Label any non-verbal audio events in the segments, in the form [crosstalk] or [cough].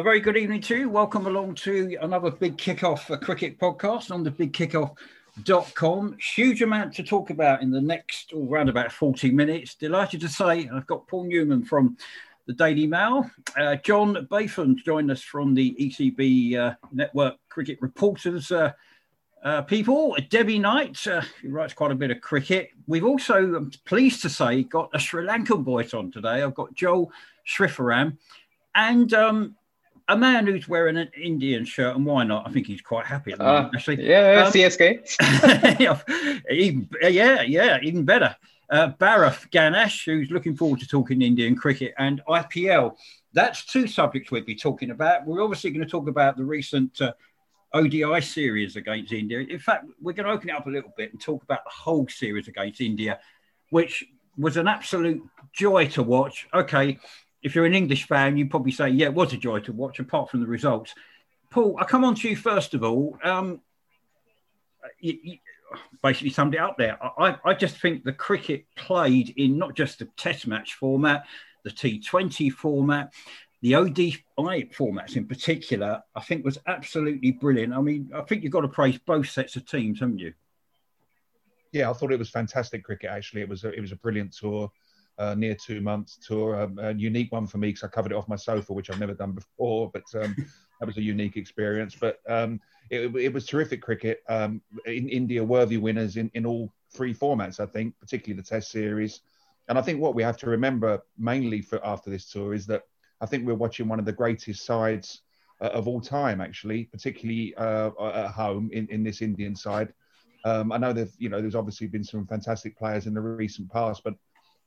A very good evening to you. Welcome along to another big kickoff for cricket podcast on the bigkickoff.com. Huge amount to talk about in the next all around about 40 minutes. Delighted to say I've got Paul Newman from the Daily Mail. Uh, John Batham joined us from the ECB uh, Network Cricket Reporters uh, uh, people. Debbie Knight, uh, who writes quite a bit of cricket. We've also, I'm pleased to say, got a Sri Lankan voice on today. I've got Joel Srivaram and um, a man who's wearing an Indian shirt, and why not? I think he's quite happy at the moment, uh, actually. Yeah, um, CSK. [laughs] [laughs] even, yeah, yeah, even better. Uh, Barath Ganesh, who's looking forward to talking Indian cricket and IPL. That's two subjects we'll be talking about. We're obviously going to talk about the recent uh, ODI series against India. In fact, we're going to open it up a little bit and talk about the whole series against India, which was an absolute joy to watch. Okay, if you're an English fan, you probably say, yeah, it was a joy to watch, apart from the results. Paul, I come on to you first of all. Um, you, you basically summed it up there. I, I just think the cricket played in not just the test match format, the T20 format, the ODI formats in particular, I think was absolutely brilliant. I mean, I think you've got to praise both sets of teams, haven't you? Yeah, I thought it was fantastic cricket. Actually, it was a, it was a brilliant tour, uh, near two months tour, um, a unique one for me because I covered it off my sofa, which I've never done before. But um, [laughs] that was a unique experience. But um, it, it, was terrific cricket. Um, in India, worthy winners in, in all three formats, I think, particularly the Test series. And I think what we have to remember mainly for after this tour is that I think we're watching one of the greatest sides uh, of all time, actually, particularly uh, at home in, in this Indian side. Um, I know that you know there's obviously been some fantastic players in the recent past, but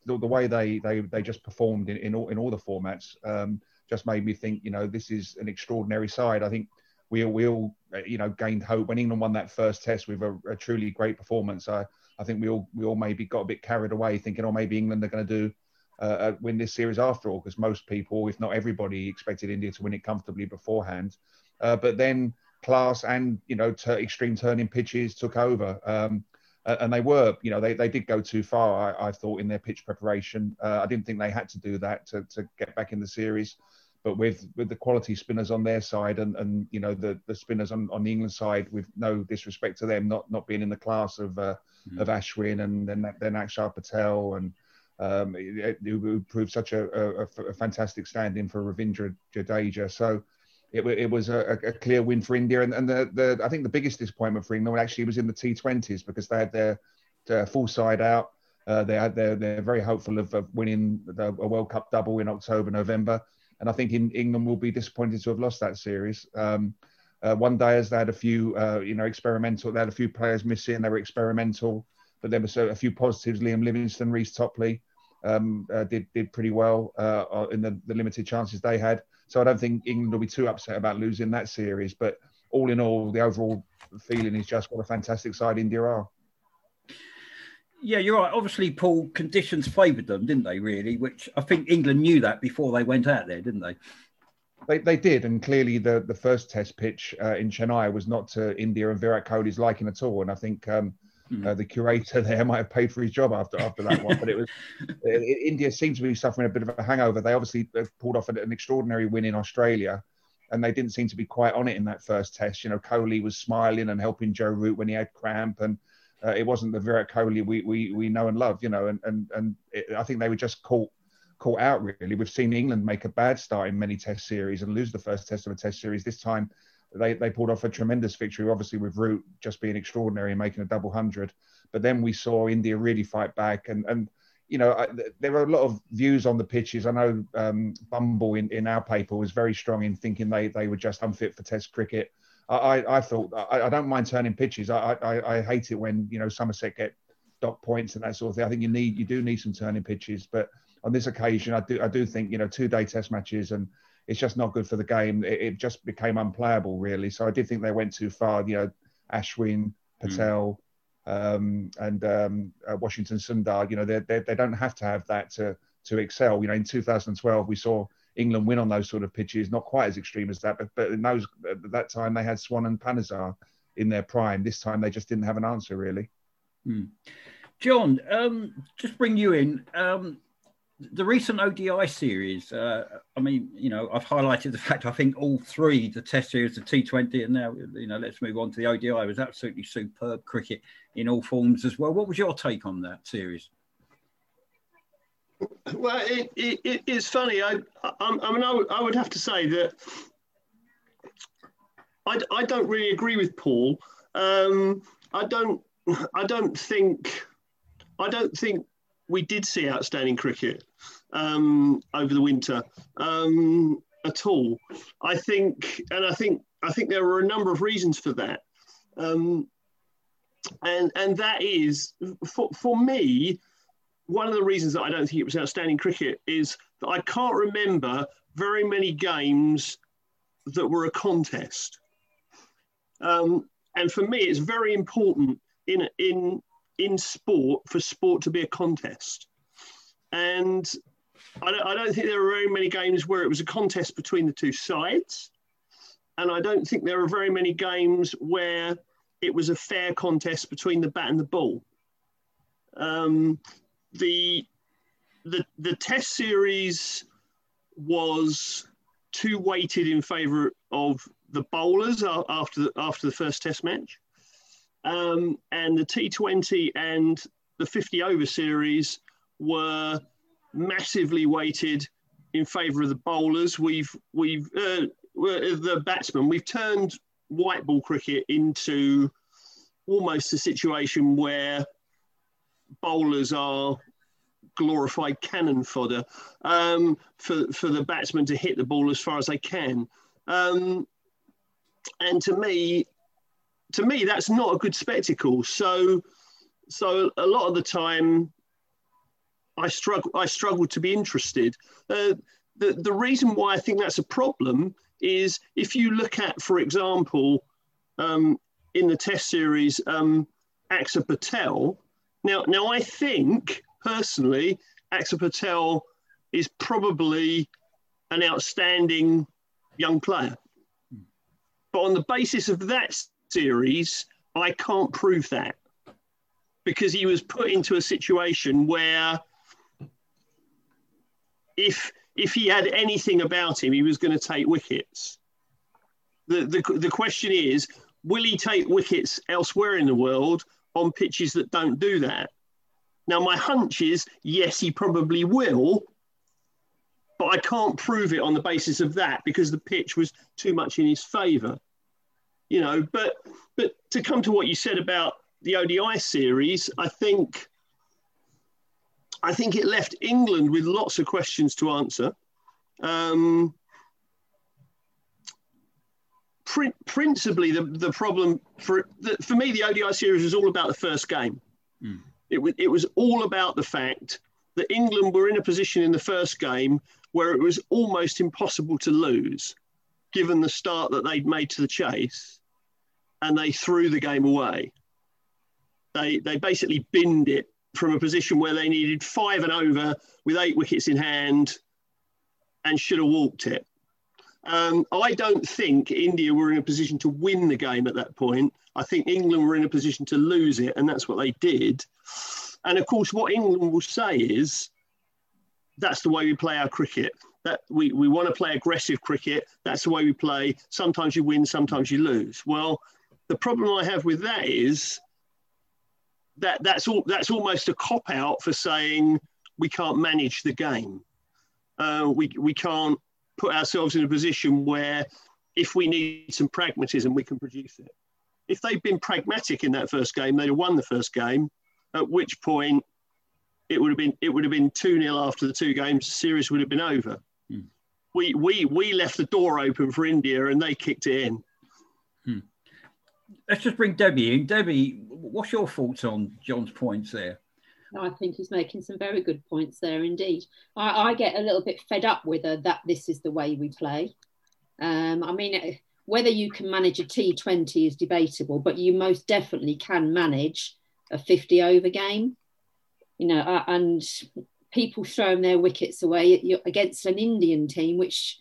the, the way they they they just performed in, in all in all the formats um, just made me think you know this is an extraordinary side. I think we we all uh, you know gained hope when England won that first test with a, a truly great performance. I I think we all we all maybe got a bit carried away thinking oh maybe England are going to do uh, uh, win this series after all, because most people, if not everybody, expected India to win it comfortably beforehand. Uh, but then class and you know extreme turning pitches took over. Um, and they were, you know, they, they did go too far, I, I thought, in their pitch preparation. Uh, I didn't think they had to do that to, to get back in the series. But with, with the quality spinners on their side and, and you know the, the spinners on, on the England side, with no disrespect to them, not not being in the class of uh, mm. of Ashwin and then then Akshar Patel and um, it, it proved such a, a, a fantastic stand-in for Ravindra Jadeja. So it, it was a, a, clear win for India. And, and the, the, I think the biggest disappointment for England actually was in the T20s because they had their, their full side out. Uh, they had they're, they're very hopeful of, of winning the, a World Cup double in October, November. And I think in, England will be disappointed to have lost that series. Um, uh, one day as they had a few, uh, you know, experimental, they had a few players missing, they were experimental but there were a few positives. Liam Livingstone, Reece Topley um, uh, did did pretty well uh, in the, the limited chances they had. So I don't think England will be too upset about losing that series. But all in all, the overall feeling is just what a fantastic side India are. Yeah, you're right. Obviously, Paul, conditions favoured them, didn't they? Really, which I think England knew that before they went out there, didn't they? They, they did, and clearly the, the first Test pitch uh, in Chennai was not to India and Virat Kohli's liking at all. And I think um, Mm. Uh, the curator there [laughs] might have paid for his job after after that one, but it was [laughs] it, India seems to be suffering a bit of a hangover. They obviously pulled off an, extraordinary win in Australia, and they didn't seem to be quite on it in that first test. You know, Kohli was smiling and helping Joe Root when he had cramp, and uh, it wasn't the Virat Kohli we, we we know and love. You know, and and and it, I think they were just caught caught out. Really, we've seen England make a bad start in many Test series and lose the first test of a Test series. This time they, they pulled off a tremendous victory, obviously with Root just being extraordinary and making a double hundred. But then we saw India really fight back, and and you know I, there were a lot of views on the pitches. I know um, Bumble in, in our paper was very strong in thinking they they were just unfit for Test cricket. I, I, thought I, I, don't mind turning pitches. I, I, I hate it when you know Somerset get dot points and that sort of thing. I think you need you do need some turning pitches, but on this occasion, I do I do think you know two day Test matches and it's just not good for the game. It, it, just became unplayable, really. So I did think they went too far. You know, Ashwin, Patel, mm. um, and um, uh, Washington Sundar. You know, they, they they don't have to have that to to excel. You know, in 2012 we saw England win on those sort of pitches, not quite as extreme as that, but but in those at that time they had Swann and Panesar in their prime. This time they just didn't have an answer really. Mm. John, um, just bring you in. Um, the recent ODI series, uh, I mean, you know, I've highlighted the fact I think all three, the Test series, the T20, and now, you know, let's move on to the ODI, was absolutely superb cricket in all forms as well. What was your take on that series? Well, it, it, it's funny. I, I, I mean, I would, I would have to say that I, I don't really agree with Paul. Um, I don't. I don't think. I don't think we did see outstanding cricket um, over the winter um, at all. I think, and I think, I think there were a number of reasons for that. Um, and and that is for, for me one of the reasons that I don't think it was outstanding cricket is that I can't remember very many games that were a contest. Um, and for me, it's very important in in in sport for sport to be a contest. And I don't, I don't think there are very many games where it was a contest between the two sides. And I don't think there are very many games where it was a fair contest between the bat and the ball. Um, the, the, the test series was too weighted in favour of the bowlers after the, after the first test match. Um, and the T20 and the 50 over series were massively weighted in favour of the bowlers. We've we've uh, the batsmen. We've turned white ball cricket into almost a situation where bowlers are glorified cannon fodder um, for for the batsmen to hit the ball as far as they can. Um, and to me, to me, that's not a good spectacle. So, so a lot of the time, I struggle. I struggle to be interested. Uh, the the reason why I think that's a problem is if you look at, for example, um, in the Test series, um, Axar Patel. Now, now I think personally, Axar Patel is probably an outstanding young player. But on the basis of that series, I can't prove that because he was put into a situation where if if he had anything about him, he was going to take wickets. The, the, the question is, will he take wickets elsewhere in the world on pitches that don't do that? Now, my hunch is yes, he probably will, but I can't prove it on the basis of that because the pitch was too much in his favour you know, but but to come to what you said about the ODI series, I think I think it left England with lots of questions to answer. Um, pr- principally, the, the problem for the, for me, the ODI series was all about the first game. Mm. It, w- it was all about the fact that England were in a position in the first game where it was almost impossible to lose, given the start that they'd made to the chase and they threw the game away. They, they basically binned it from a position where they needed five and over with eight wickets in hand and should have walked it. Um, I don't think India were in a position to win the game at that point. I think England were in a position to lose it, and that's what they did. And of course, what England will say is that's the way we play our cricket. That we, we want to play aggressive cricket. That's the way we play. Sometimes you win, sometimes you lose. Well, the problem I have with that is that that's all that's almost a cop out for saying we can't manage the game. Uh, we we can't put ourselves in a position where if we need some pragmatism, we can produce it. If they'd been pragmatic in that first game, they'd have won the first game. At which point, it would have been it would have been two 0 after the two games. The series would have been over. Hmm. We we we left the door open for India, and they kicked it in let's just bring Debbie in. Debbie, what's your thoughts on John's points there? I think he's making some very good points there indeed. I, I get a little bit fed up with her that this is the way we play. Um, I mean, whether you can manage a T20 is debatable, but you most definitely can manage a 50 over game. You know, and people throwing their wickets away against an Indian team, which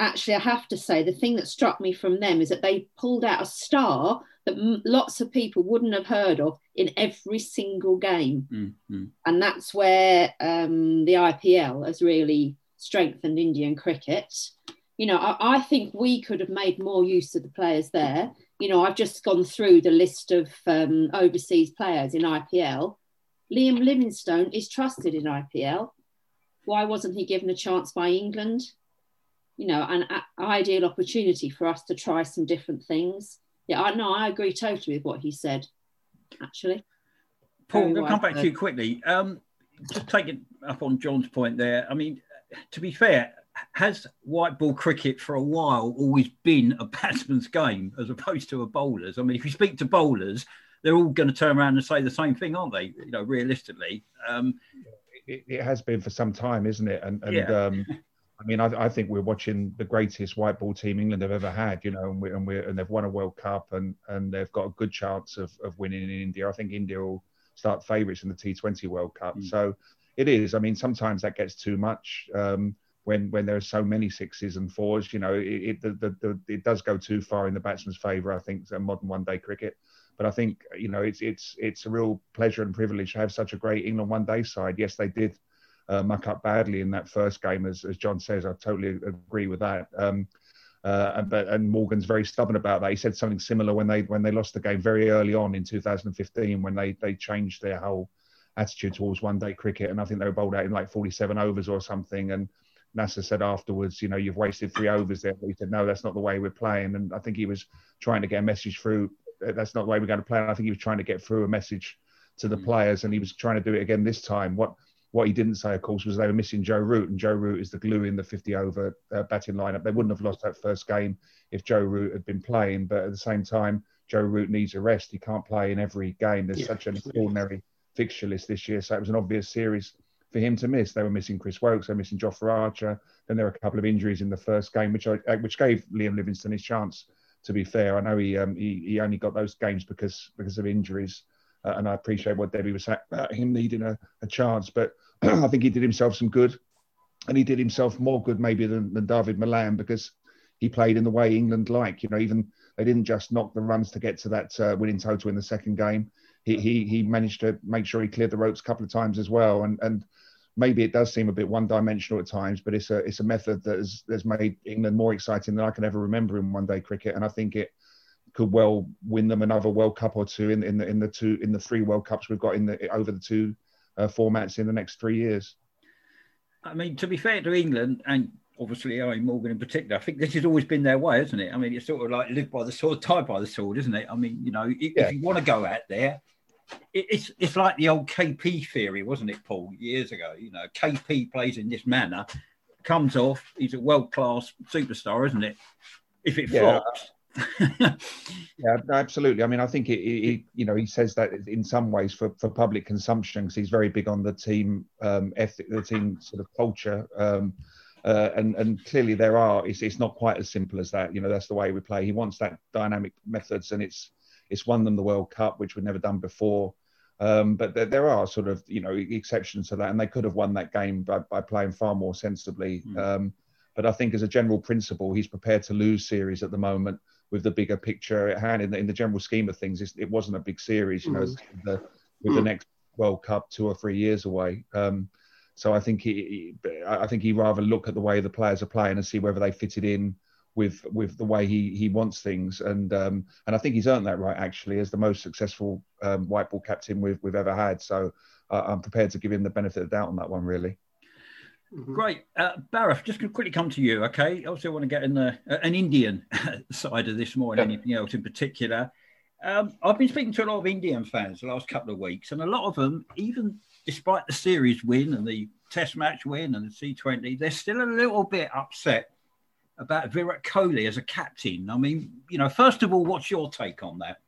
actually I have to say, the thing that struck me from them is that they pulled out a star that lots of people wouldn't have heard of in every single game. Mm-hmm. And that's where um, the IPL has really strengthened Indian cricket. You know, I, I, think we could have made more use of the players there. You know, I've just gone through the list of um, overseas players in IPL. Liam Livingstone is trusted in IPL. Why wasn't he given a chance by England? You know, an a- ideal opportunity for us to try some different things yeah, I no, I agree totally with what he said. Actually, Paul, I'm going come back to you quickly. Um, just taking up on John's point there. I mean, to be fair, has white ball cricket for a while always been a batsman's game as opposed to a bowler's? I mean, if you speak to bowlers, they're all going to turn around and say the same thing, aren't they? You know, realistically. Um, it, it, has been for some time, isn't it? And, and yeah. um, [laughs] I mean, I, I, think we're watching the greatest white ball team England have ever had, you know, and, we, and, we and they've won a World Cup and, and they've got a good chance of, of winning in India. I think India will start favourites in the T20 World Cup. Mm. So it is. I mean, sometimes that gets too much um, when when there are so many sixes and fours. You know, it it, the, the, the, it does go too far in the batsman's favour. I think in modern one day cricket. But I think you know it's it's it's a real pleasure and privilege to have such a great England one day side. Yes, they did uh, muck up badly in that first game, as, as John says. I totally agree with that. Um, uh, but and Morgan's very stubborn about that. He said something similar when they when they lost the game very early on in 2015 when they they changed their whole attitude towards one day cricket and I think they were bowled out in like 47 overs or something and Nasser said afterwards, you know, you've wasted three overs there. But he said, no, that's not the way we're playing. And I think he was trying to get a message through. That's not the way we're going to play. And I think he was trying to get through a message to the mm. players, and he was trying to do it again this time. What what he didn't say, of course, was they were missing Joe Root, and Joe Root is the glue in the 50 over uh, batting lineup. They wouldn't have lost that first game if Joe Root had been playing, but at the same time, Joe Root needs a rest. He can't play in every game. There's yeah, such an extraordinary fixture list this year, so it was an obvious series for him to miss. They were missing Chris Woakes, they were missing Jofra Archer. Then there were a couple of injuries in the first game, which I, uh, which gave Liam Livingstone his chance. To be fair, I know he um, he, he only got those games because because of injuries, uh, and I appreciate what Debbie was saying about him needing a, a chance, but [clears throat] I think he did himself some good, and he did himself more good maybe than, than Dawid Malan because he played in the way England like. You know, even they didn't just knock the runs to get to that uh, winning total in the second game. He, he he managed to make sure he cleared the ropes a couple of times as well, and and maybe it does seem a bit one-dimensional at times, but it's a it's a method that has, has made England more exciting than I can ever remember in one-day cricket, and I think it could well win them another World Cup or two in in the in the two in the three World Cups we've got in the over the two uh, formats in the next three years. I mean, to be fair to England and obviously Eoin Morgan in particular, I think this has always been their way, isn't it? I mean, it's sort of like live by the sword, die by the sword, isn't it? I mean, you know, if, yeah. if you want to go out there, it, it's it's like the old KP theory, wasn't it, Paul, years ago? You know, KP plays in this manner, comes off, he's a world class superstar, isn't it? If it yeah. flops, [laughs] yeah, absolutely. I mean, I think it, it, you know, he says that in some ways for, for public consumption because he's very big on the team um, ethic, the team sort of culture. Um, uh, and and clearly there are. It's, it's not quite as simple as that. You know, that's the way we play. He wants that dynamic methods, and it's it's won them the World Cup, which we've never done before. Um, but there, there, are sort of you know exceptions to that, and they could have won that game by, by playing far more sensibly. Mm. Um, but I think as a general principle, he's prepared to lose series at the moment with the bigger picture at hand. In the, in the general scheme of things, it wasn't a big series, you know, mm. the, with mm. the next World Cup two or three years away. Um, so I think he, he, I think he rather look at the way the players are playing and see whether they fitted in with with the way he he wants things. And um, and I think he's earned that right actually as the most successful um, white ball captain we've we've ever had. So uh, I'm prepared to give him the benefit of the doubt on that one, really. Mm-hmm. Great. Uh, Barath, just going to quickly come to you, okay? Obviously, I want to get in the uh, an Indian [laughs] side of this more than yeah. anything else in particular. Um, I've been speaking to a lot of Indian fans the last couple of weeks, and a lot of them, even despite the series win and the Test match win and the T20, they're still a little bit upset about Virat Kohli as a captain. I mean, you know, first of all, what's your take on that?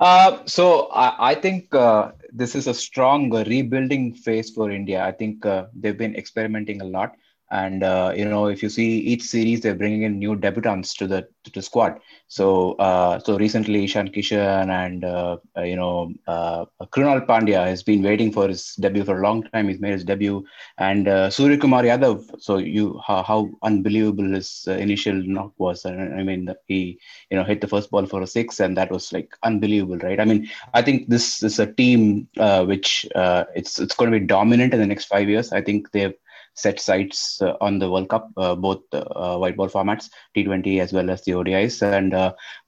Uh, so I, I think uh, this is a strong rebuilding phase for India. I think uh, they've been experimenting a lot, and uh, you know if you see each series they're bringing in new debutants to the to the squad. So uh, so recently Ishan Kishan and uh, uh you know uh, Krunal Pandya has been waiting for his debut for a long time. He's made his debut. And uh, Surya Kumar Yadav so you how, how unbelievable his uh, initial knock was. I, mean he you know hit the first ball for a six and that was like unbelievable right? I mean I think this is a team which it's it's going to be dominant in the next five years. I think they've set sights uh, on the World Cup, uh, both uh, white ball formats, T20 as well as the ODIs. And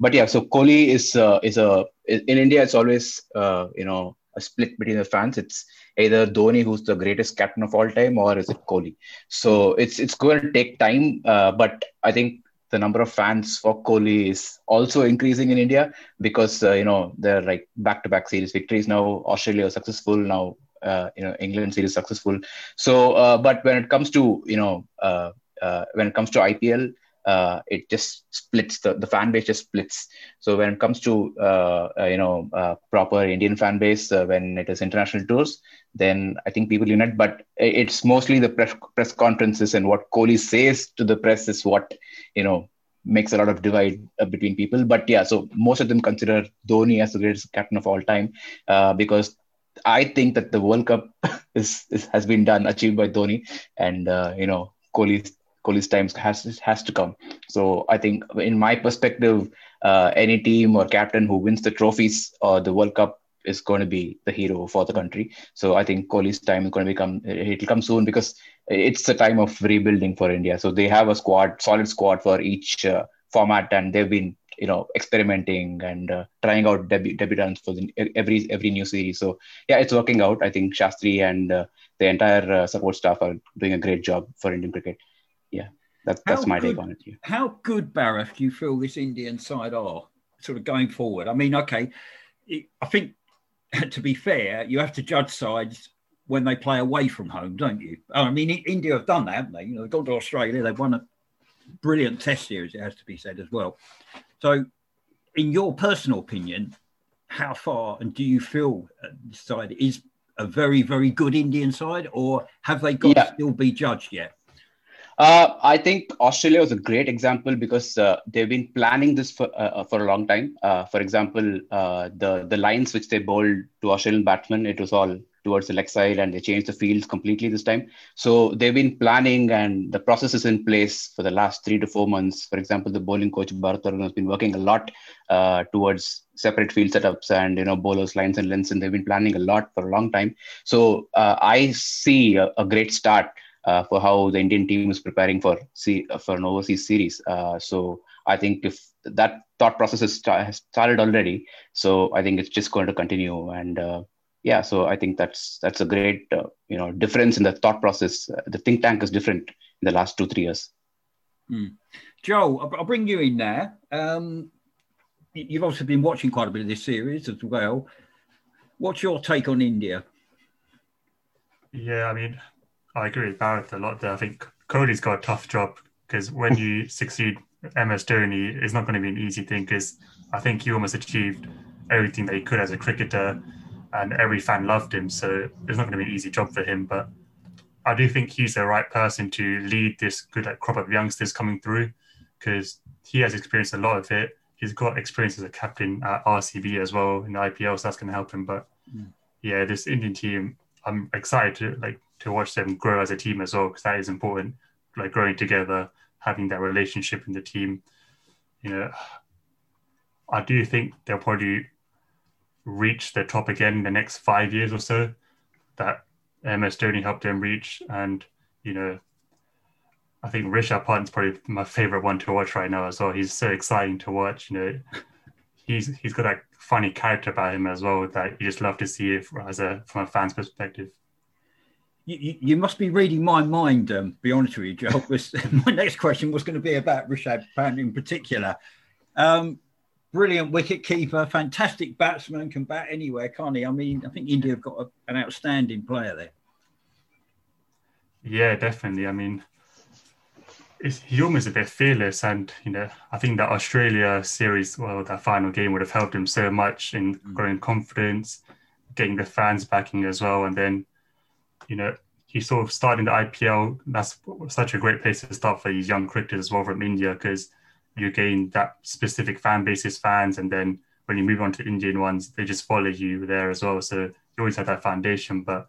but yeah, so Kohli is is a in India. It's always you know a split between the fans. It's either Dhoni, who's the greatest captain of all time, or is it Kohli? So it's it's going to take time, uh, but I think the number of fans for Kohli is also increasing in India because uh, you know they're like back-to-back series victories now. Australia successful now uh, you know England series successful. So, uh, but when it comes to you know uh, uh when it comes to IPL, uh, it just splits the, the fan base just splits. So when it comes to uh, you know proper Indian fan base when it is international tours, then I think people unite. But it's mostly the press press conferences and what Kohli says to the press is what you know makes a lot of divide uh, between people. But yeah, so most of them consider Dhoni as the greatest captain of all time uh, because I think that the World Cup [laughs] is, is has been done, achieved by Dhoni, and uh, you know Kohli's Kohli's time has has to come. So I think, in my perspective, uh, any team or captain who wins the trophies or the World Cup is going to be the hero for the country. So I think Kohli's time is going to become it'll come soon because it's a time of rebuilding for India. So they have a squad, solid squad for each uh, format, and they've been you know experimenting and uh, trying out deb- debutants for the, every every new series. So yeah it's working out. I think shastri and uh, the entire uh, support staff are doing a great job for indian cricket. Yeah that, that's my good, take on it yeah. how good Barath do you feel this indian side are sort of going forward? I mean okay i think [laughs] to be fair you have to judge sides when they play away from home don't you? I mean india have done that haven't they? You know they've gone to australia they've won a brilliant test series it has to be said as well so, in your personal opinion, how far and do you feel this side is a very, very good Indian side, or have they got yeah. to still be judged yet? Uh, I think Australia was a great example because uh, they've been planning this for uh, uh for a long time. Uh, for example, uh, the the lines which they bowled to Australian batsmen, it was all towards the leg side and they changed the fields completely this time. So they've been planning and the process is in place for the last three to four months. For example, the bowling coach Bharat has been working a lot uh, towards separate field setups and you know bowlers lines and lengths and they've been planning a lot for a long time. So uh, I see a, a great start uh, for how the Indian team is preparing for see, for an overseas series. Uh, so I think if that thought process has, has started already, so I think it's just going to continue and uh, yeah so i think that's that's a great uh, you know difference in the thought process. Uh, the think tank is different in the last two three years. Mm. joe I'll, I'll, bring you in there. Um, you've also been watching quite a bit of this series as well. What's your take on india? Yeah i mean i agree with Bharat a lot there. I think Kohli's got a tough job because when you [laughs] succeed ms dhoni it's not going to be an easy thing because i think he almost achieved everything that he could as a cricketer and every fan loved him. So it's not going to be an easy job for him. But I do think he's the right person to lead this good like, crop of youngsters coming through because he has experienced a lot of it. He's got experience as a captain at RCB as well in the IPL, so that's going to help him. But mm. yeah, this Indian team, I'm excited to like to watch them grow as a team as well because that is important. Like growing together, having that relationship in the team. You know, I do think they'll probably reach the top again in the next five years or so that MS Dhoni helped them reach. And, you know, I think Rishabh Pant's probably my favorite one to watch right now as well. He's so exciting to watch. You know, he's he's got a funny character about him as well that you just love to see it as a from a fan's perspective. You, you must be reading my mind, um, be honest with you, Joe. [laughs] my next question was going to be about Rishabh Pant in particular. Um, brilliant wicket keeper, fantastic batsman, can bat anywhere, can't he? I mean, I think India have got a, an outstanding player there. Yeah, definitely. I mean, he almost a bit fearless, and you know, I think that Australia series, well, that final game would have helped him so much in mm. growing confidence, getting the fans backing as well, and then, you know, he sort of started the IPL. That's such a great place to start for these young cricketers as well from India because you gain that specific fan base's fans, and then when you move on to Indian ones, they just follow you there as well. So you always have that foundation. But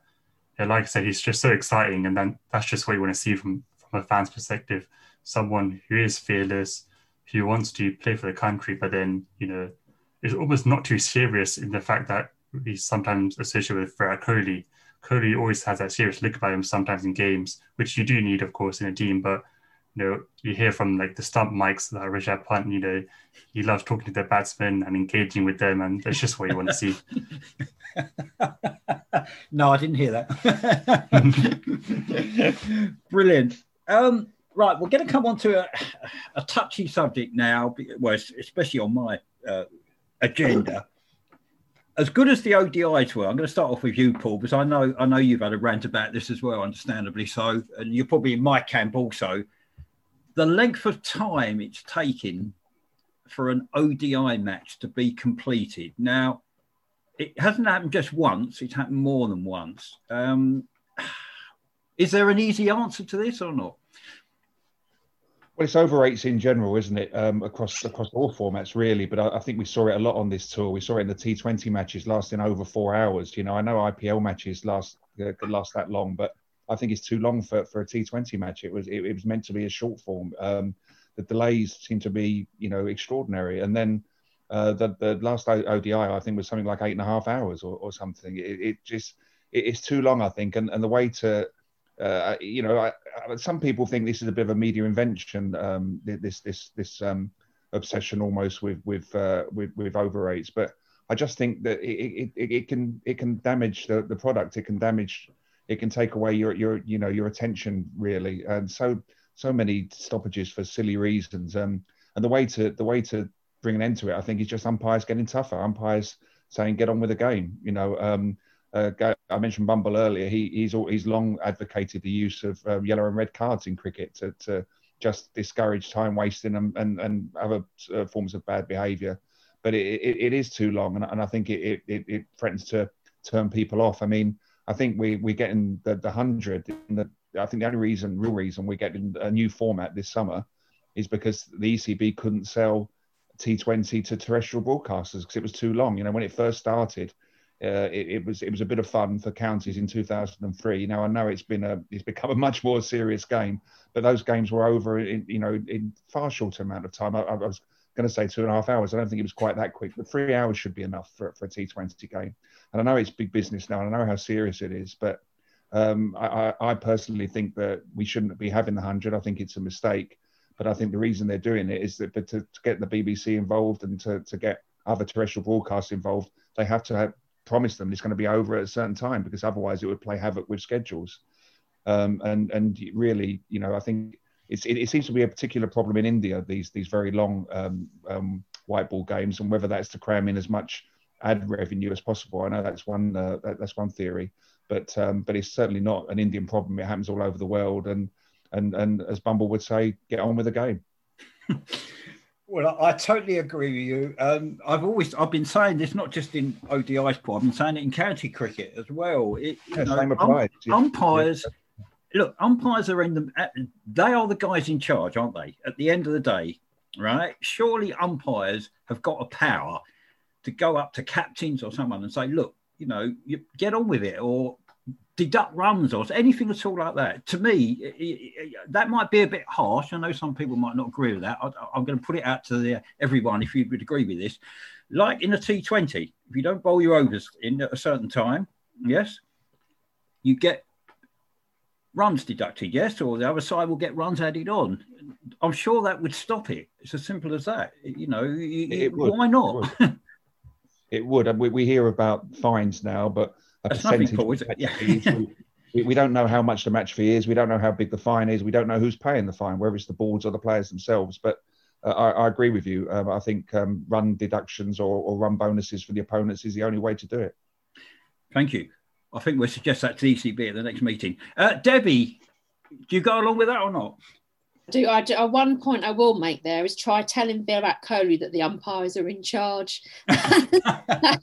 yeah, like I said, he's just so exciting, and then that's just what you want to see from from a fan's perspective. Someone who is fearless, who wants to play for the country, but then you know is almost not too serious in the fact that he's sometimes associated with Virat Kohli. Kohli always has that serious look about him sometimes in games, which you do need, of course, in a team. But you know, you hear from like the stump mics that Rishabh Pant, you know, he loves talking to the batsmen and engaging with them, and that's just what you want to see. [laughs] no, I didn't hear that. [laughs] Brilliant. Um, right, we're going to come on to a, a touchy subject now, well, especially on my uh, agenda. As good as the ODIs were, I'm going to start off with you, Paul, because I know I know you've had a rant about this as well, understandably so, and you're probably in my camp also the length of time it's taken for an ODI match to be completed. Now, it hasn't happened just once, it's happened more than once. Um, is there an easy answer to this or not? Well, it's over rates in general, isn't it? Um, across across all formats, really. But I, I, think we saw it a lot on this tour. We saw it in the T20 matches lasting over four hours. You know, I know IPL matches last uh, last that long, but I think it's too long for, for a T20 match. It was it, it was meant to be a short form. Um, the delays seem to be you know extraordinary, and then uh, the the last ODI I think was something like eight and a half hours or, or something. It, it just it, it's too long, I think, and and the way to uh, you know, I, I, some people think this is a bit of a media invention. Um, this this this um, obsession almost with with uh, with with over rates, but I just think that it, it, it can it can damage the, the product. It can damage it can take away your your you know your attention really, and so so many stoppages for silly reasons. Um, and the way to the way to bring an end to it, I think, is just umpires getting tougher. Umpires saying, "Get on with the game." You know, um, uh, I mentioned Bumble earlier. He, he's he's long advocated the use of um, yellow and red cards in cricket to, to just discourage time wasting and and, and other uh, forms of bad behaviour. But it, it, it is too long, and, and I think it, it, it threatens to turn people off. I mean, I think we we're getting the the hundred. I think the only reason, real reason, we're getting a new format this summer is because the ECB couldn't sell T20 to terrestrial broadcasters because it was too long. You know, when it first started, uh, it, it, was it was a bit of fun for counties in 2003. Now I know it's been a it's become a much more serious game, but those games were over in you know in far shorter amount of time. I, I was going to say two and a half hours. I don't think it was quite that quick, but three hours should be enough for, for a T20 game. And I know it's big business now, and I know how serious it is, but um, I, I, personally think that we shouldn't be having the 100. I think it's a mistake. But I think the reason they're doing it is that to, to get the BBC involved and to, to get other terrestrial broadcasts involved, they have to have, promise them it's going to be over at a certain time because otherwise it would play havoc with schedules. Um, and and really, you know, I think it, it, seems to be a particular problem in India. These these very long um, um, white ball games, and whether that's to cram in as much ad revenue as possible. I know that's one uh, that, that's one theory, but um, but it's certainly not an Indian problem. It happens all over the world, and and and as Bumble would say, get on with the game. [laughs] Well, I, totally agree with you. Um, I've always I've been saying this not just in ODI Paul. I've been saying it in county cricket as well. It, yeah, know, same applies. Um, umpires. Yeah look, umpires are in the, they are the guys in charge, aren't they? At the end of the day, right? Surely umpires have got a power to go up to captains or someone and say, look, you know, you get on with it or deduct runs or anything at all like that. To me, that might be a bit harsh. I know some people might not agree with that. I, am going to put it out to the, everyone if you would agree with this. Like in a T20, if you don't bowl your overs in at a certain time, yes, you get runs deducted, yes, or the other side will get runs added on. I'm sure that would stop it. It's as simple as that. You know, it why not? [laughs] It would. We, we hear about fines now, but a That's percentage. Nothing, Paul, is it? Yeah. we, we don't know how much the match fee is. We don't know how big the fine is. We don't know who's paying the fine, whether it's the boards or the players themselves. But uh, I, I, agree with you. Um, I think um, run deductions or, or run bonuses for the opponents is the only way to do it. Thank you. I think we'll suggest that to ECB at the next meeting. Uh, Debbie, do you go along with that or not? Do I, do, uh, one point I will make there is try telling Virat Kohli that the umpires are in charge. [laughs] I,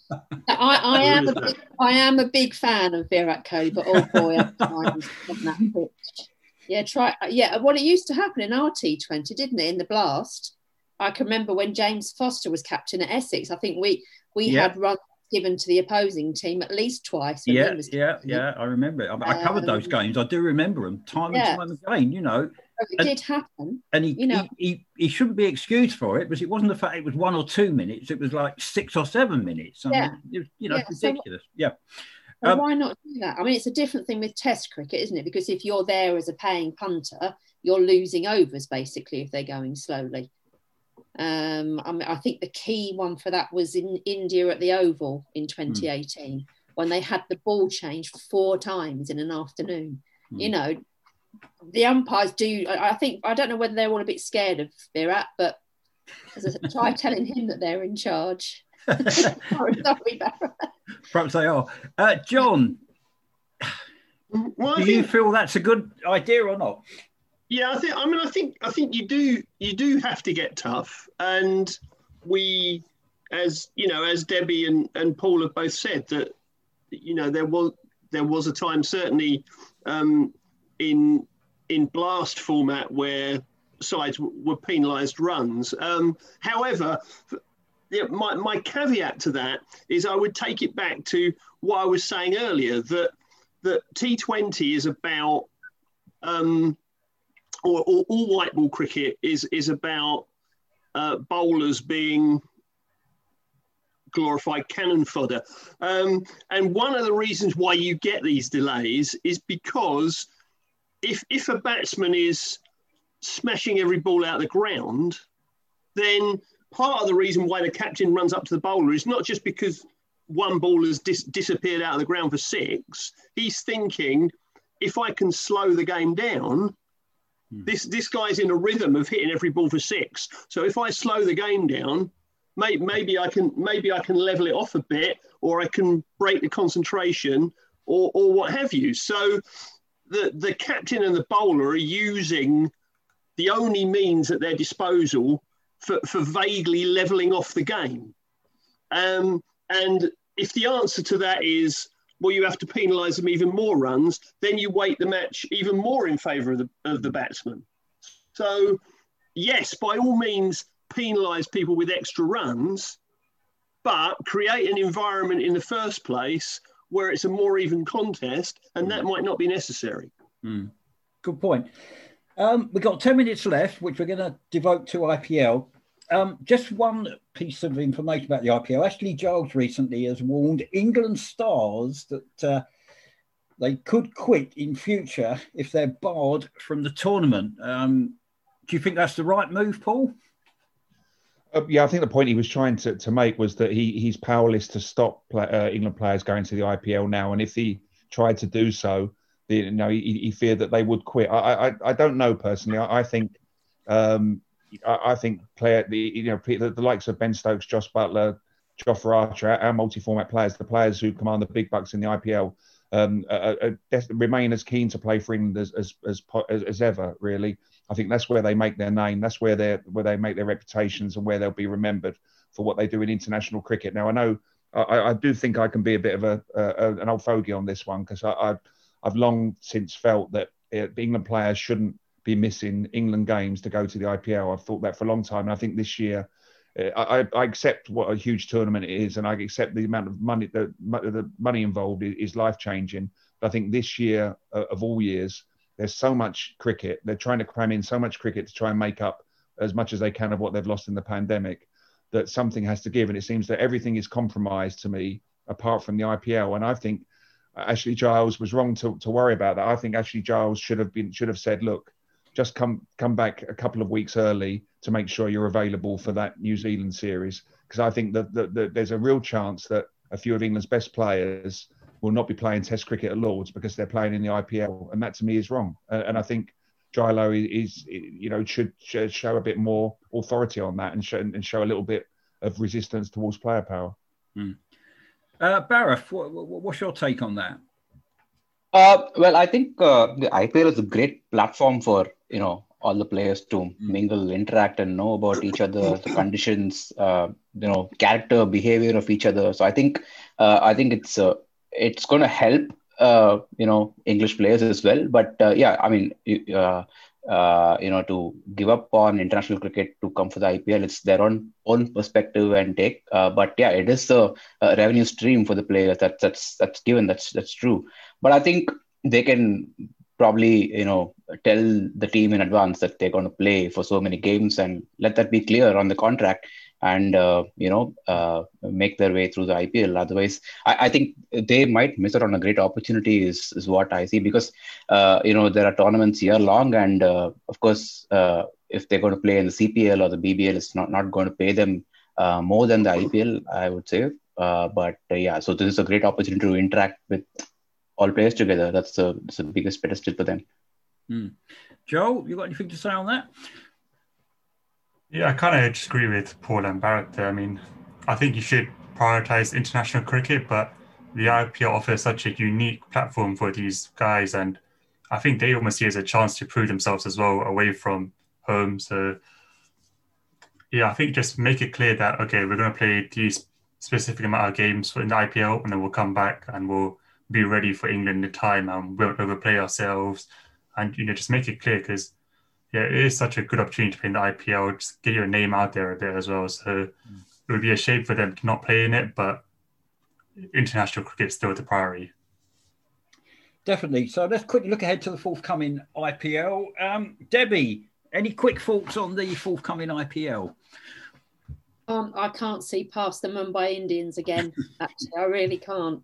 I am a big, I am a big fan of Virat Kohli, but oh boy, on that pitch. Yeah, try. Yeah, well, it used to happen in our T20, didn't it? In the blast, I can remember when James Foster was captain at Essex. I think we we yeah. had runs given to the opposing team at least twice. Yeah, yeah, yeah. I remember it. I, I covered um, those games. I do remember them time yeah. and time again. You know, it and, did happen. And he, you know, he, he, he, shouldn't be excused for it because it wasn't the fact it was one or two minutes. It was like six or seven minutes. I yeah. Mean, it was, you know, yeah. ridiculous. So, yeah. Um, why not do that? I mean, it's a different thing with Test cricket, isn't it? Because if you're there as a paying punter, you're losing overs basically if they're going slowly. Um, I, mean, I think the key one for that was in India at the Oval in 2018 mm. when they had the ball changed four times in an afternoon. Mm. You know, the umpires do. I think I don't know whether they're all a bit scared of Virat, but as I try [laughs] telling him that they're in charge. [laughs] Sorry, Perhaps they are. Uh, John, well, do you feel that's a good idea or not? Yeah, I think. I mean, I think. I think you do. You do have to get tough, and we, as you know, as Debbie and, and Paul have both said that, you know, there was there was a time certainly um, in in blast format where sides were penalised runs. Um, however, yeah, my, my caveat to that is I would take it back to what I was saying earlier that that T20 is about um, or, or all white ball cricket is is about uh, bowlers being glorified cannon fodder. Um, and one of the reasons why you get these delays is because if if a batsman is smashing every ball out of the ground, then part of the reason why the captain runs up to the bowler is not just because one ball has dis- disappeared out of the ground for six. He's thinking, if I can slow the game down, hmm. this this guy's in a rhythm of hitting every ball for six. So if I slow the game down, may, maybe I can maybe I can level it off a bit, or I can break the concentration, or or what have you. So the the captain and the bowler are using the only means at their disposal for, for vaguely levelling off the game. Um, and if the answer to that is, well, you have to penalise them even more runs, then you weight the match even more in favour of the, of the batsman. So, yes, by all means, penalise people with extra runs, but create an environment in the first place where it's a more even contest, and that might not be necessary. Mm. Good point. Um, we've got 10 minutes left, which we're going to devote to IPL. Um, just one piece of information about the IPL. Ashley Giles recently has warned England stars that uh, they could quit in future if they're barred from the tournament. Um, do you think that's the right move, Paul? Uh, yeah, I think the point he was trying to, to make was that he he's powerless to stop play, uh, England players going to the IPL now, and if he tried to do so, the, you know, he, he, feared that they would quit. I I, I don't know personally. I, I think um, I, I think the you know the, the, likes of Ben Stokes, Jos Buttler, Jofra Archer, our multi-format players, the players who command the big bucks in the IPL, um, uh, uh, remain as keen to play for England as, as as, as ever. Really, I think that's where they make their name. That's where they where they make their reputations and where they'll be remembered for what they do in international cricket. Now, I know I, I do think I can be a bit of a, an old fogey on this one because I, have I've long since felt that uh, England players shouldn't be missing England games to go to the IPL. I've thought that for a long time, and I think this year. Uh, I, I, accept what a huge tournament it is, and I accept the amount of money the, the money involved is life changing. But I think this year uh, of all years, there's so much cricket. They're trying to cram in so much cricket to try and make up as much as they can of what they've lost in the pandemic. That something has to give, and it seems that everything is compromised to me apart from the IPL. And I think Ashley Giles was wrong to, to worry about that. I think Ashley Giles should have been should have said, look, just come come back a couple of weeks early to make sure you're available for that New Zealand series because I think that, that, that, there's a real chance that a few of England's best players will not be playing Test cricket at Lords because they're playing in the IPL, and that to me is wrong. Uh, and I think Gilo is, you know, should, should, show a bit more authority on that and show, and show a little bit of resistance towards player power. Mm. Uh, Barath, what, what's your take on that? Uh, well, I think uh, the IPL is a great platform for you know all the players to mm. mingle, interact, and know about each other, the conditions, uh, you know, character, behavior of each other. So I think uh, I think it's uh, it's going to help uh, you know English players as well. But uh, yeah, I mean, uh, uh, you know, to give up on international cricket to come for the IPL, it's their own own perspective and take. Uh, but yeah, it is a, a, revenue stream for the players. That, that's that's given. That's that's true. But I think they can probably you know tell the team in advance that they're going to play for so many games and let that be clear on the contract and uh, you know uh, make their way through the IPL. Otherwise, I, I, think they might miss out on a great opportunity. Is, is what I see because uh, you know there are tournaments year long, and uh, of course, uh, if they're going to play in the CPL or the BBL, it's not not going to pay them uh, more than the IPL. I would say, but yeah, so this is a great opportunity to interact with all players together. That's the, that's the biggest pedestal for them. Mm. Joe, you got anything to say on that? Yeah, I kind of disagree with Paul and Barath there. I mean, I think you should prioritize international cricket, but the IPL offers such a unique platform for these guys, and I think they almost see it as a chance to prove themselves as well away from home. So, yeah, I think just make it clear that okay, we're going to play these specific amount of games in the IPL, and then we'll come back and we'll be ready for England in time, and we won't overplay ourselves, and you know just make it clear because yeah, it is such a good opportunity to play in the IPL. Just get your name out there a bit as well. So mm. it would be a shame for them to not play in it, but international cricket is still the priority. Definitely. So let's quickly look ahead to the forthcoming IPL. Um, Debbie, any quick thoughts on the forthcoming IPL? Um, I can't see past the Mumbai Indians again. [laughs] Actually, I really can't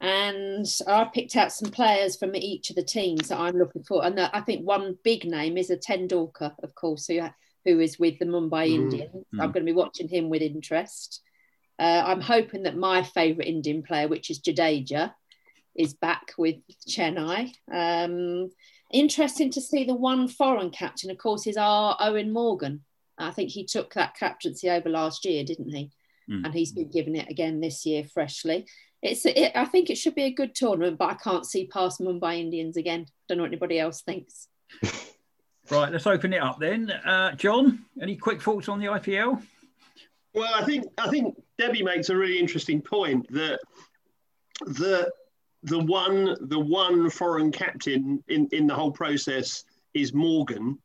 and I picked out some players from each of the teams that I'm looking for. And I think one big name is a Tendulkar, of course, who, who is with the Mumbai mm. Indians. Mm. I'm going to be watching him with interest. Uh, I'm hoping that my favourite Indian player, which is Jadeja, is back with Chennai. Um, interesting to see the one foreign captain, of course, is our Eoin Morgan. I think he took that captaincy over last year, didn't he? Mm. And he's been given it again this year freshly it's it, I think it should be a good tournament, but I can't see past Mumbai Indians again. Don't know what anybody else thinks. [laughs] right, let's open it up then. Uh, John, any quick thoughts on the IPL? Well, I think I think Debbie makes a really interesting point that the the one the one foreign captain in in the whole process is Morgan,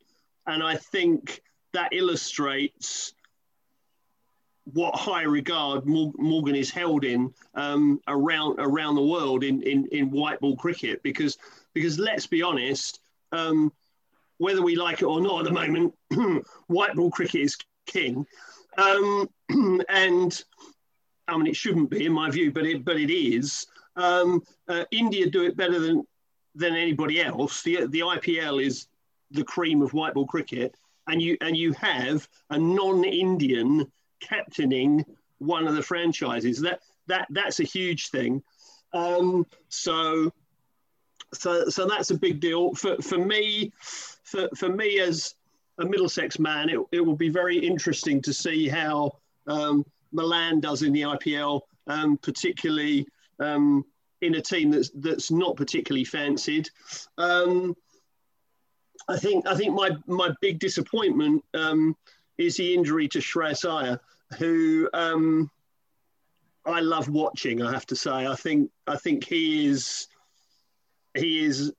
and I think that illustrates what high regard Morgan is held in um, around around the world in, in, in white ball cricket because because let's be honest, um, whether we like it or not at the moment, [clears throat] white ball cricket is king, um, [clears throat] and I mean it shouldn't be in my view, but it but it is. Um, uh, India do it better than than anybody else. The the IPL is the cream of white ball cricket, and you and you have a non-Indian captaining one of the franchises. That that that's a huge thing. Um, so so so that's a big deal for for me. For for me as a Middlesex man, it, it will be very interesting to see how um, Malan does in the IPL, um, particularly um, in a team that's that's not particularly fancied. Um, I think I think my my big disappointment um, is the injury to Shreyas Iyer, who um, I love watching. I have to say, I think I think he is he is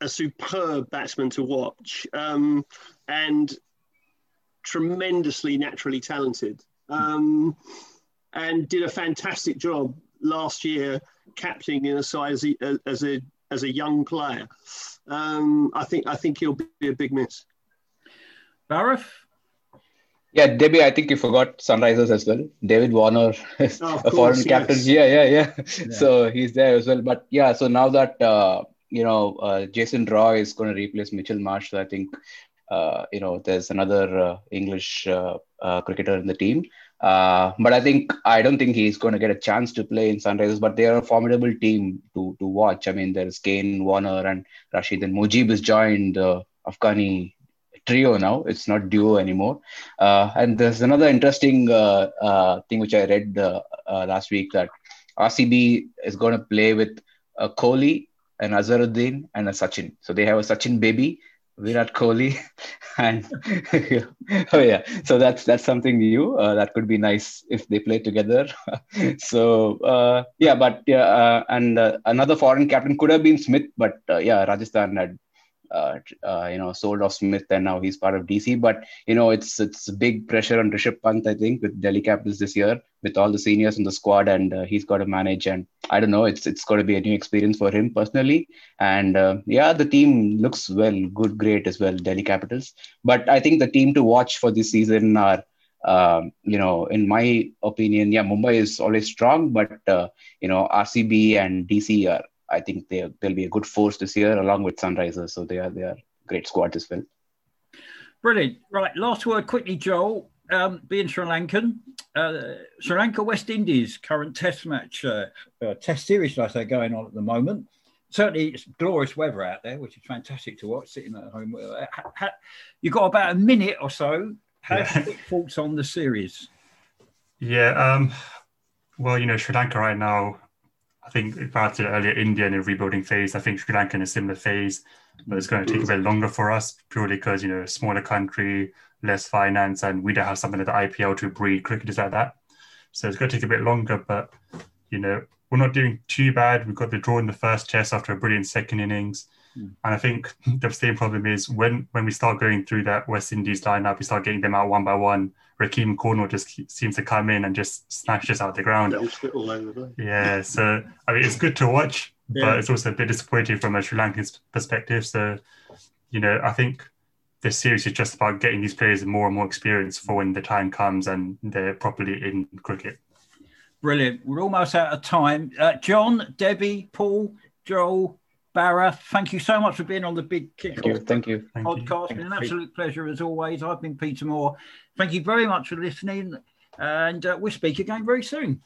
a superb batsman to watch um, and tremendously naturally talented. Um, and did a fantastic job last year captaining in a side as a, as a as a young player. Um, I think I think he'll be a big miss. Barath, yeah, Debbie, I think you forgot Sunrisers as well. David Warner [laughs] is oh, a course, foreign yes. captain. Yeah, yeah, yeah, yeah, So he's there as well. But yeah, so now that uh, you know uh, Jason Roy is going to replace Mitchell Marsh, so I think uh, you know there's another uh, English uh, uh, cricketer in the team. but I think I don't think he's going to get a chance to play in Sunrisers. But they are a formidable team to to watch. I mean, there's Kane, Warner, and Rashid, and Mujib has joined Afghani trio now. It's not duo anymore. Uh, and there's another interesting uh, uh, thing which I read uh, last week that RCB is going to play with a Kohli, an Azharuddin, and a Sachin. So they have a Sachin Baby Virat Kohli, [laughs] and [laughs] oh yeah, so that's that's something new. Uh, that could be nice if they play together. [laughs] so uh, yeah, but yeah, uh, and another foreign captain could have been Smith, but yeah, Rajasthan had uh, uh, you know, sold off Smith and now he's part of DC. But you know, it's it's big pressure on Rishabh Pant, I think, with Delhi Capitals this year, with all the seniors in the squad, and uh, he's got to manage. And I don't know, it's it's got to be a new experience for him personally. And uh, yeah, the team looks well, good, great as well, Delhi Capitals. But I think the team to watch for this season are. Um, you know, in my opinion, yeah, Mumbai is always strong, but uh, you know, RCB and DC are I think they they'll be a good force this year along with Sunrisers. So they are they are great squad as well. Brilliant. Right, last word quickly, Joel. Um, being Sri Lankan, uh, Sri Lanka West Indies current Test match, uh, uh, Test series, I say, going on at the moment. Certainly, it's glorious weather out there, which is fantastic to watch. Sitting at home, uh, you've got about a minute or so. Have yeah. thoughts on the series? Yeah. Um, well, you know, Sri Lanka right now I think about it earlier, India in a rebuilding phase. I think Sri Lanka in a similar phase, but it's going to take a bit longer for us purely because you know smaller country, less finance, and we don't have something like the IPL to breed cricketers like that. So it's going to take a bit longer, but you know we're not doing too bad. We've got the draw in the first test after a brilliant second innings. And I think the same problem is when when we start going through that West Indies lineup, we start getting them out one by one. Rahkeem Cornwall just seems to come in and just smash us out the ground. Yeah, so I mean it's good to watch, yeah. but it's also a bit disappointing from a Sri Lankan perspective. So, you know, I think this series is just about getting these players more and more experience for when the time comes and they're properly in cricket. Brilliant. We're almost out of time. Uh, John, Debbie, Paul, Joel, Barra, thank you so much for being on the Big Kick thank you, thank you. podcast. Thank been an absolute pleasure as always. I've been Peter Moore. Thank you very much for listening, and uh, we'll speak again very soon.